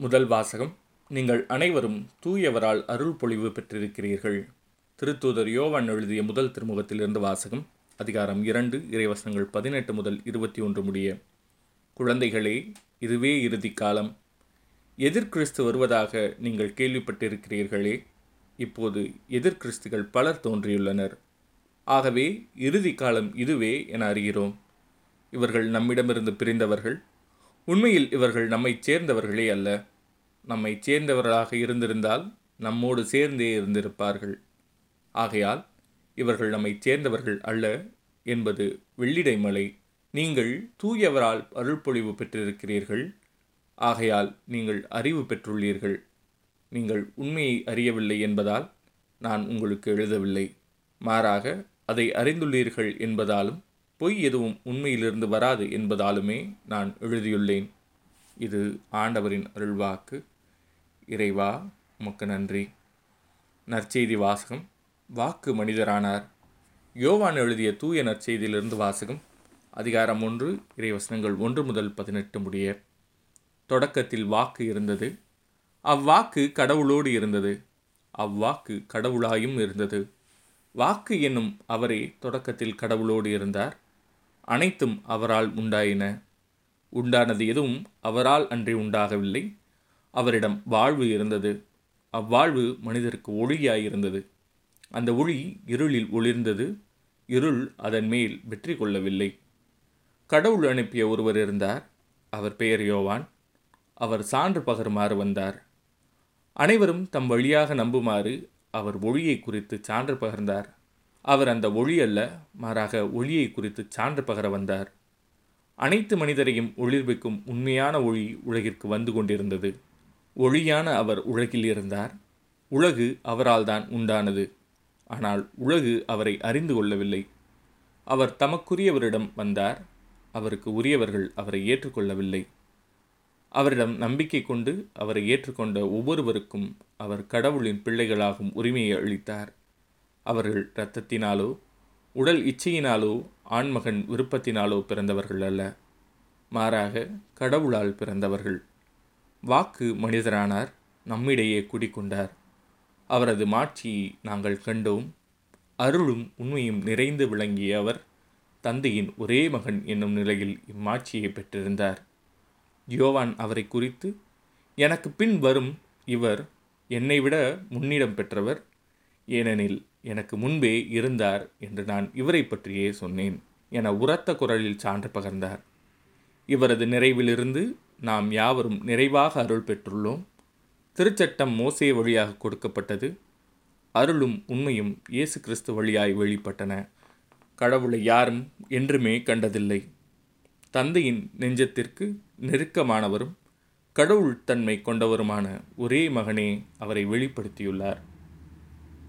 முதல் வாசகம். நீங்கள் அனைவரும் தூயவரால் அருள் பொழிவு பெற்றிருக்கிறீர்கள். திருத்தூதர் யோவான் எழுதிய முதல் திருமுகத்திலிருந்து வாசகம் அதிகாரம் இரண்டு இறைவசனங்கள் பதினெட்டு முதல் இருபத்தி ஒன்று முடிய. குழந்தைகளே இதுவே இறுதி காலம். எதிர்கிறிஸ்து வருவதாக நீங்கள் கேள்விப்பட்டிருக்கிறீர்களே. இப்போது எதிர்கிறிஸ்துகள் பலர் தோன்றியுள்ளனர். ஆகவே இறுதி காலம் இதுவே என அறிகிறோம். இவர்கள் நம்மிடமிருந்து பிரிந்தவர்கள் உண்மையில் இவர்கள் நம்மைச் சேர்ந்தவர்களே அல்ல. நம்மை சேர்ந்தவர்களாக இருந்திருந்தால் நம்மோடு சேர்ந்தே இருந்திருப்பார்கள். ஆகையால் இவர்கள் நம்மை சேர்ந்தவர்கள் அல்ல என்பது வெள்ளிடை மலை. நீங்கள் தூயவரால் அருள்பொழிவு பெற்றிருக்கிறீர்கள். ஆகையால் நீங்கள் அறிவு பெற்றுள்ளீர்கள். நீங்கள் உண்மையை அறியவில்லை என்பதால் நான் உங்களுக்கு எழுதவில்லை. மாறாக அதை அறிந்துள்ளீர்கள் என்பதாலும் பொய் எதுவும் உண்மையிலிருந்து வராது என்பதாலுமே நான் எழுதியுள்ளேன். இது ஆண்டவரின் அருள்வாக்கு. இறைவா உமக்கு நன்றி. நற்செய்தி வாசகம். வாக்கு மனிதரானார். யோவான் எழுதிய தூய நற்செய்தியிலிருந்து வாசகம். அதிகாரம் ஒன்று இறைவசனங்கள் ஒன்று முதல் பதினெட்டு முடிய. தொடக்கத்தில் வாக்கு இருந்தது. அவ்வாக்கு கடவுளோடு இருந்தது. அவ்வாக்கு கடவுளாயும் இருந்தது. வாக்கு என்னும் அவரே தொடக்கத்தில் கடவுளோடு இருந்தார். அனைத்தும் அவரால் உண்டாயின. உண்டானது எதுவும் அவரால் அன்றி உண்டாகவில்லை. அவரிடம் வாழ்வு இருந்தது. அவ்வாழ்வு மனிதருக்கு ஒளியாயிருந்தது. அந்த ஒளி இருளில் ஒளிர்ந்தது. இருள் அதன் மேல் வெற்றி கொள்ளவில்லை. கடவுள் அனுப்பிய ஒருவர் இருந்தார். அவர் பெயர் யோவான். அவர் சான்று பகருமாறு வந்தார். அனைவரும் தம் வழியாக நம்புமாறு அவர் ஒளியை குறித்து சான்று பகர்ந்தார். அவர் அந்த ஒளி அல்ல மாறாக ஒளியை குறித்து சான்று பகர வந்தார். அனைத்து மனிதரையும் ஒளிர்விக்கும் உண்மையான ஒளி உலகிற்கு வந்து கொண்டிருந்தது. ஒளியான அவர் உலகில் இருந்தார். உலகு அவரால் தான் உண்டானது. ஆனால் உலகு அவரை அறிந்து கொள்ளவில்லை. அவர் தமக்குரியவரிடம் வந்தார். அவருக்கு உரியவர்கள் அவரை ஏற்றுக்கொள்ளவில்லை. அவரிடம் நம்பிக்கை கொண்டு அவரை ஏற்றுக்கொண்ட ஒவ்வொருவருக்கும் அவர் கடவுளின் பிள்ளைகளாகும் உரிமையை அளித்தார். அவர்கள் இரத்தத்தினாலோ உடல் இச்சையினாலோ ஆண்மகன் விருப்பத்தினாலோ பிறந்தவர்கள் அல்ல. மாறாக கடவுளால் பிறந்தவர்கள். வாக்கு மனிதரானார் நம்மிடையே குடிக்கொண்டார் அவரது மாட்சியை நாங்கள் கண்டோம். அருளும் உண்மையும் நிறைந்து விளங்கிய அவர் தந்தையின் ஒரே மகன் என்னும் நிலையில் இம்மாட்சியை பெற்றிருந்தார். யோவான் அவரை குறித்து எனக்கு பின் வரும் இவர் என்னை விட முன்னிடம் பெற்றவர் ஏனெனில் எனக்கு முன்பே இருந்தார் என்று நான் இவரை பற்றியே சொன்னேன் என உரத்த குரலில் சான்று பகர்ந்தார். இவரது நிறைவிலிருந்து நாம் யாவரும் நிறைவாக அருள் பெற்றுள்ளோம். திருச்சட்டம் மோசே வழியாக கொடுக்கப்பட்டது. அருளும் உண்மையும் இயேசு கிறிஸ்து வழியாய் வெளிப்பட்டன. கடவுளை யாரும் என்றுமே கண்டதில்லை. தந்தையின் நெஞ்சத்திற்கு நெருக்கமானவரும் கடவுள் தன்மை கொண்டவருமான ஒரே மகனே அவரை வெளிப்படுத்தியுள்ளார்.